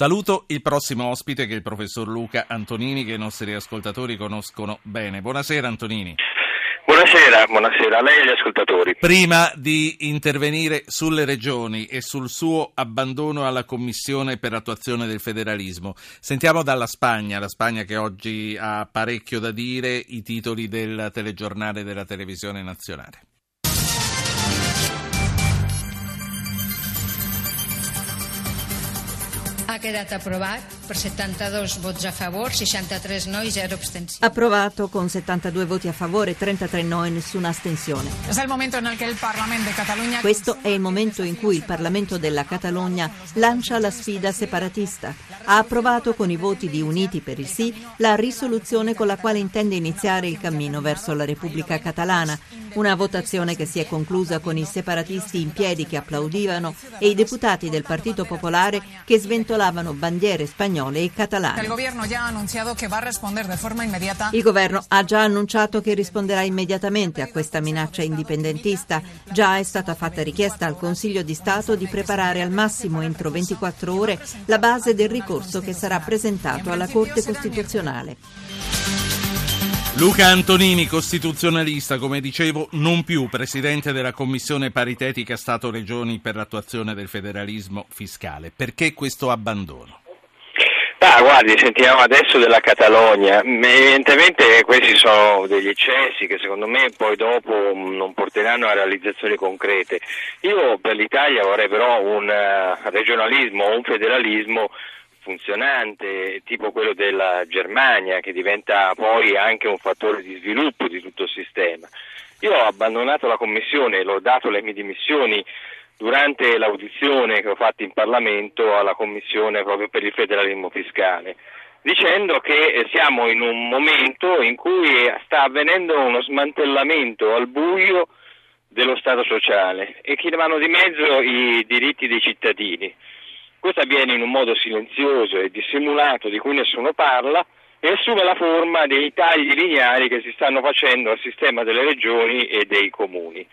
Saluto il prossimo ospite che è il professor Luca Antonini che i nostri ascoltatori conoscono bene. Buonasera Antonini. Buonasera, buonasera a lei e agli ascoltatori. Prima di intervenire sulle regioni e sul suo abbandono alla Commissione per l'attuazione del federalismo, sentiamo dalla Spagna, la Spagna che oggi ha parecchio da dire, i titoli del telegiornale della televisione nazionale. Ha quedat aprovat per 72 vots a favor, 63 no e 0 abstenzioni. Approvato con 72 voti a favore, 33 no e nessuna astensione. Questo è il momento in cui il Parlamento della Catalogna lancia la sfida separatista. Ha approvato con i voti di Uniti per il sì la risoluzione con la quale intende iniziare il cammino verso la Repubblica Catalana. Una votazione che si è conclusa con i separatisti in piedi che applaudivano e i deputati del Partito Popolare che sventolavano bandiere spagnole e catalane. Il governo ha già annunciato che risponderà immediatamente a questa minaccia indipendentista. Già è stata fatta richiesta al Consiglio di Stato di preparare al massimo entro 24 ore la base del ricorso che sarà presentato alla Corte Costituzionale. Luca Antonini, costituzionalista, come dicevo, non più presidente della Commissione paritetica Stato-Regioni per l'attuazione del federalismo fiscale. Perché questo abbandono? Ah, guardi, sentiamo adesso della Catalogna. Evidentemente questi sono degli eccessi che secondo me poi dopo non porteranno a realizzazioni concrete. Io per l'Italia vorrei però un uh, regionalismo o un federalismo funzionante, tipo quello della Germania, che diventa poi anche un fattore di sviluppo di tutto il sistema. Io ho abbandonato la Commissione, l'ho dato le mie dimissioni durante l'audizione che ho fatto in Parlamento alla Commissione proprio per il federalismo fiscale, dicendo che siamo in un momento in cui sta avvenendo uno smantellamento al buio dello Stato sociale e che vanno di mezzo i diritti dei cittadini. Questo avviene in un modo silenzioso e dissimulato di cui nessuno parla e assume la forma dei tagli lineari che si stanno facendo al sistema delle regioni e dei comuni.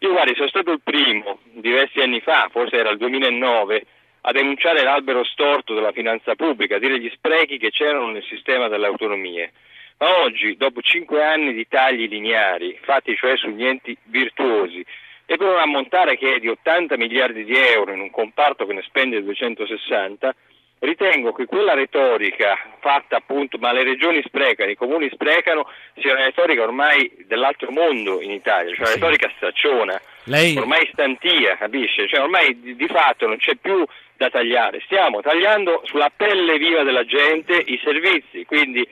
Io guardi, sono stato il primo, diversi anni fa, forse era il 2009, a denunciare l'albero storto della finanza pubblica, a dire gli sprechi che c'erano nel sistema delle autonomie. Ma oggi, dopo cinque anni di tagli lineari, fatti cioè sugli enti virtuosi, e per un ammontare che è di 80 miliardi di euro in un comparto che ne spende 260, ritengo che quella retorica fatta appunto ma le regioni sprecano, i comuni sprecano, sia una retorica ormai dell'altro mondo in Italia, cioè una retorica stracciona, Lei... ormai stantia, capisce? Cioè ormai di, di fatto non c'è più da tagliare, stiamo tagliando sulla pelle viva della gente i servizi, quindi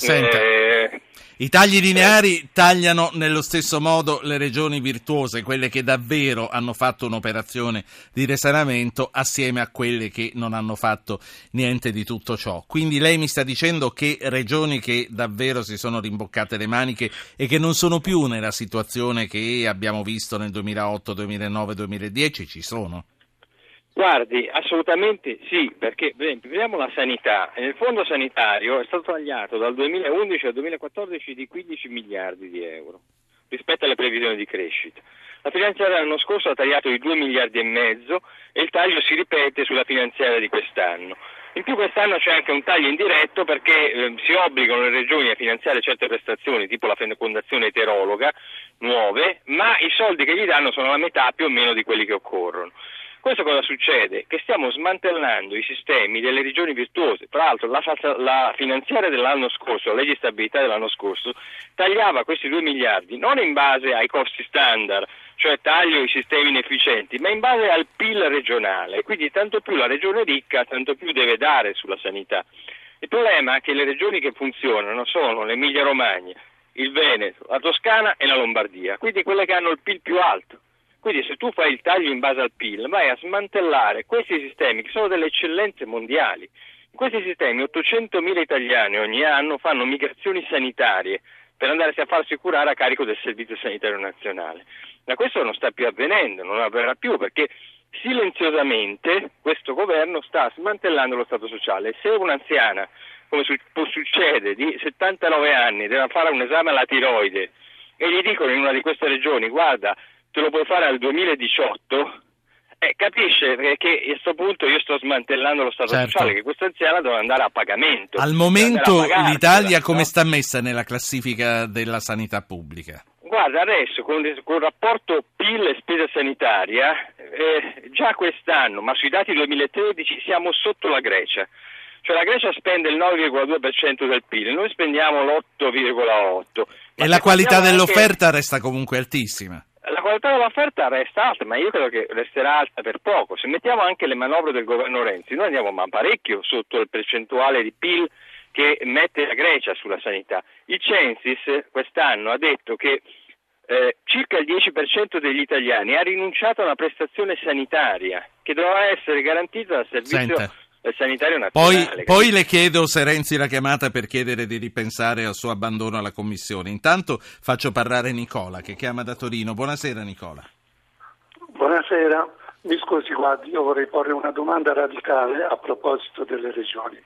eh, i tagli lineari tagliano nello stesso modo le regioni virtuose, quelle che davvero hanno fatto un'operazione di risanamento assieme a quelle che non hanno fatto niente di tutto ciò. Quindi lei mi sta dicendo che regioni che davvero si sono rimboccate le maniche e che non sono più nella situazione che abbiamo visto nel 2008, 2009, 2010 ci sono? Guardi, assolutamente sì, perché per esempio vediamo la sanità. Nel fondo sanitario è stato tagliato dal 2011 al 2014 di 15 miliardi di euro rispetto alle previsioni di crescita. La finanziaria dell'anno scorso ha tagliato di 2 miliardi e mezzo e il taglio si ripete sulla finanziaria di quest'anno. In più quest'anno c'è anche un taglio indiretto perché eh, si obbligano le regioni a finanziare certe prestazioni, tipo la fecondazione eterologa, nuove, ma i soldi che gli danno sono la metà più o meno di quelli che occorrono. Questo cosa succede? Che stiamo smantellando i sistemi delle regioni virtuose. Tra l'altro la, la finanziaria dell'anno scorso, la legge di stabilità dell'anno scorso, tagliava questi 2 miliardi non in base ai costi standard, cioè taglio i sistemi inefficienti, ma in base al PIL regionale. Quindi tanto più la regione ricca, tanto più deve dare sulla sanità. Il problema è che le regioni che funzionano sono l'Emilia Romagna, il Veneto, la Toscana e la Lombardia, quindi quelle che hanno il PIL più alto. Quindi se tu fai il taglio in base al PIL vai a smantellare questi sistemi che sono delle eccellenze mondiali. In questi sistemi 800.000 italiani ogni anno fanno migrazioni sanitarie per andarsi a farsi curare a carico del Servizio Sanitario Nazionale. Ma questo non sta più avvenendo, non avverrà più perché silenziosamente questo governo sta smantellando lo Stato sociale. Se un'anziana, come su- può succedere, di 79 anni deve fare un esame alla tiroide e gli dicono in una di queste regioni guarda te lo puoi fare al 2018, Eh, capisce che a questo punto io sto smantellando lo Stato certo. sociale, che questo anziano deve andare a pagamento. Al momento l'Italia come sta messa nella classifica della sanità pubblica? Guarda, adesso con, il rapporto PIL e spesa sanitaria, eh, già quest'anno, ma sui dati 2013 siamo sotto la Grecia. Cioè la Grecia spende il 9,2% del PIL, noi spendiamo l'8,8%. E la qualità dell'offerta anche... resta comunque altissima. La qualità dell'offerta resta alta, ma io credo che resterà alta per poco. Se mettiamo anche le manovre del governo Renzi, noi andiamo ma parecchio sotto il percentuale di PIL che mette la Grecia sulla sanità. Il Censis quest'anno ha detto che eh, circa il 10% degli italiani ha rinunciato a una prestazione sanitaria che doveva essere garantita dal servizio Senta sanitario nazionale. Poi, poi, le chiedo se Renzi l'ha chiamata per chiedere di ripensare al suo abbandono alla Commissione. Intanto faccio parlare Nicola che chiama da Torino. Buonasera Nicola. Buonasera, mi scusi guardi, io vorrei porre una domanda radicale a proposito delle regioni.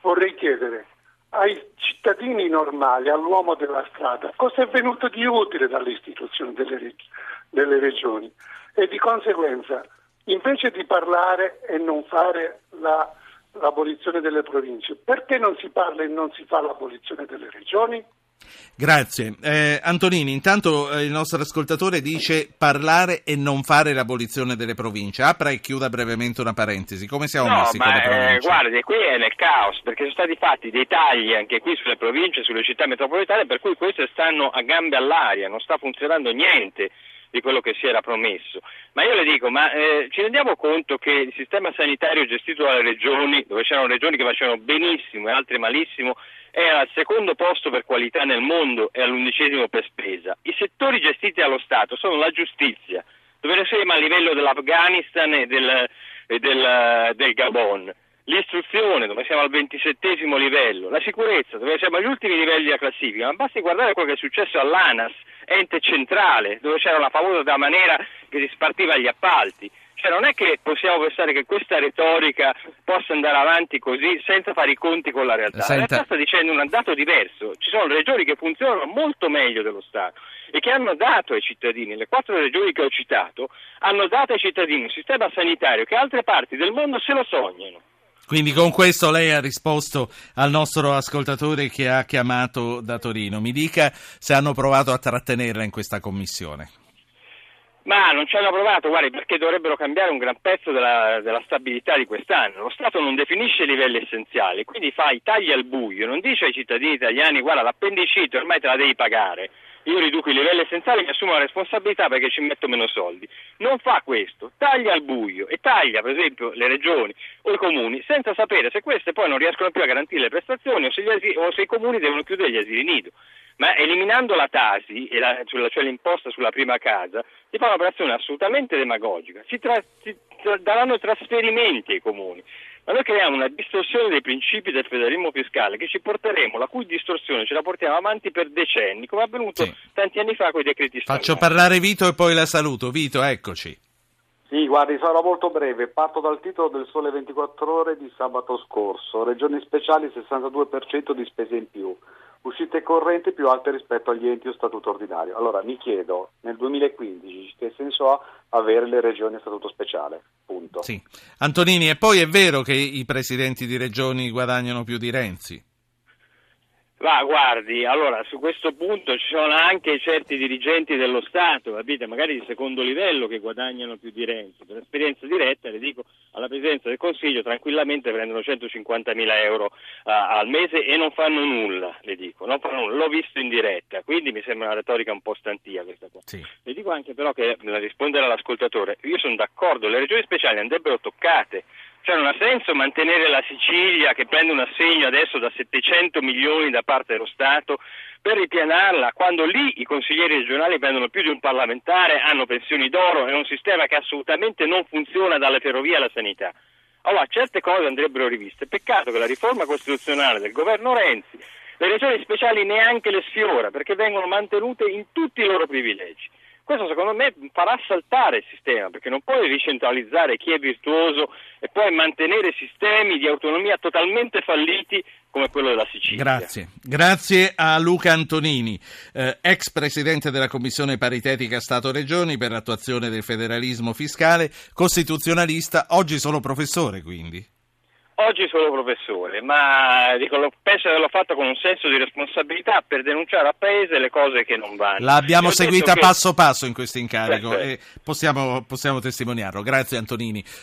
Vorrei chiedere ai cittadini normali, all'uomo della strada, cosa è venuto di utile dall'istituzione delle, delle regioni e di conseguenza invece di parlare e non fare la, l'abolizione delle province, perché non si parla e non si fa l'abolizione delle regioni? Grazie. Eh, Antonini, intanto eh, il nostro ascoltatore dice parlare e non fare l'abolizione delle province. Apra e chiuda brevemente una parentesi. Come siamo no, messi ma, con le province? Eh, guardi, qui è nel caos, perché sono stati fatti dei tagli anche qui sulle province, sulle città metropolitane, per cui queste stanno a gambe all'aria, non sta funzionando niente di quello che si era promesso. Ma io le dico, ma eh, ci rendiamo conto che il sistema sanitario gestito dalle regioni, dove c'erano regioni che facevano benissimo e altre malissimo, era al secondo posto per qualità nel mondo e all'undicesimo per spesa. I settori gestiti dallo Stato sono la giustizia, dove siamo a livello dell'Afghanistan e del, e del, del Gabon l'istruzione dove siamo al ventisettesimo livello, la sicurezza dove siamo agli ultimi livelli della classifica, ma basti guardare quello che è successo all'ANAS, ente centrale, dove c'era la famosa da manera che si spartiva gli appalti. Cioè non è che possiamo pensare che questa retorica possa andare avanti così senza fare i conti con la realtà. Senta. La realtà sta dicendo un dato diverso. Ci sono regioni che funzionano molto meglio dello Stato e che hanno dato ai cittadini, le quattro regioni che ho citato, hanno dato ai cittadini un sistema sanitario che altre parti del mondo se lo sognano. Quindi con questo lei ha risposto al nostro ascoltatore che ha chiamato da Torino. Mi dica se hanno provato a trattenerla in questa commissione. Ma non ci hanno provato, guardi, perché dovrebbero cambiare un gran pezzo della, della, stabilità di quest'anno. Lo Stato non definisce i livelli essenziali, quindi fa i tagli al buio, non dice ai cittadini italiani guarda l'appendicite ormai te la devi pagare io riduco i livelli essenziali, mi assumo la responsabilità perché ci metto meno soldi. Non fa questo, taglia al buio e taglia per esempio le regioni o i comuni senza sapere se queste poi non riescono più a garantire le prestazioni o se, asili, o se i comuni devono chiudere gli asili nido. Ma eliminando la Tasi, la, cioè l'imposta sulla prima casa, si fa un'operazione assolutamente demagogica, si, tra, si tra, daranno trasferimenti ai comuni ma noi creiamo una distorsione dei principi del federalismo fiscale che ci porteremo, la cui distorsione ce la portiamo avanti per decenni, come è avvenuto sì. tanti anni fa con i decreti Faccio Faccio parlare Vito e poi la saluto. Vito, eccoci. Sì, guardi, sarò molto breve. Parto dal titolo del Sole 24 Ore di sabato scorso. Regioni speciali 62% di spese in più uscite correnti più alte rispetto agli enti o statuto ordinario. Allora mi chiedo, nel 2015 che senso ha avere le regioni a statuto speciale? Punto. Sì. Antonini, e poi è vero che i presidenti di regioni guadagnano più di Renzi? Va, guardi, allora su questo punto ci sono anche certi dirigenti dello Stato, capite, magari di secondo livello che guadagnano più di Renzi. Per esperienza diretta le dico alla Presidenza del Consiglio tranquillamente prendono 150 mila euro uh, al mese e non fanno nulla, le dico, non fanno nulla. l'ho visto in diretta, quindi mi sembra una retorica un po' stantia questa qua. Sì. Le dico anche però che, rispondere all'ascoltatore, io sono d'accordo, le regioni speciali andrebbero toccate, cioè non ha senso mantenere la Sicilia che prende un assegno adesso da 700 milioni da parte dello Stato per ripianarla quando lì i consiglieri regionali prendono più di un parlamentare, hanno pensioni d'oro, è un sistema che assolutamente non funziona dalle ferrovie alla sanità. Allora certe cose andrebbero riviste. Peccato che la riforma costituzionale del governo Renzi le regioni speciali neanche le sfiora perché vengono mantenute in tutti i loro privilegi. Questo secondo me farà saltare il sistema, perché non puoi ricentralizzare chi è virtuoso e poi mantenere sistemi di autonomia totalmente falliti come quello della Sicilia. Grazie, grazie a Luca Antonini, eh, ex presidente della Commissione paritetica Stato-Regioni per l'attuazione del federalismo fiscale, costituzionalista, oggi solo professore quindi. Oggi sono professore, ma dico, penso di averlo fatto con un senso di responsabilità per denunciare al Paese le cose che non vanno. L'abbiamo seguita che... passo passo in questo incarico e possiamo, possiamo testimoniarlo. Grazie Antonini.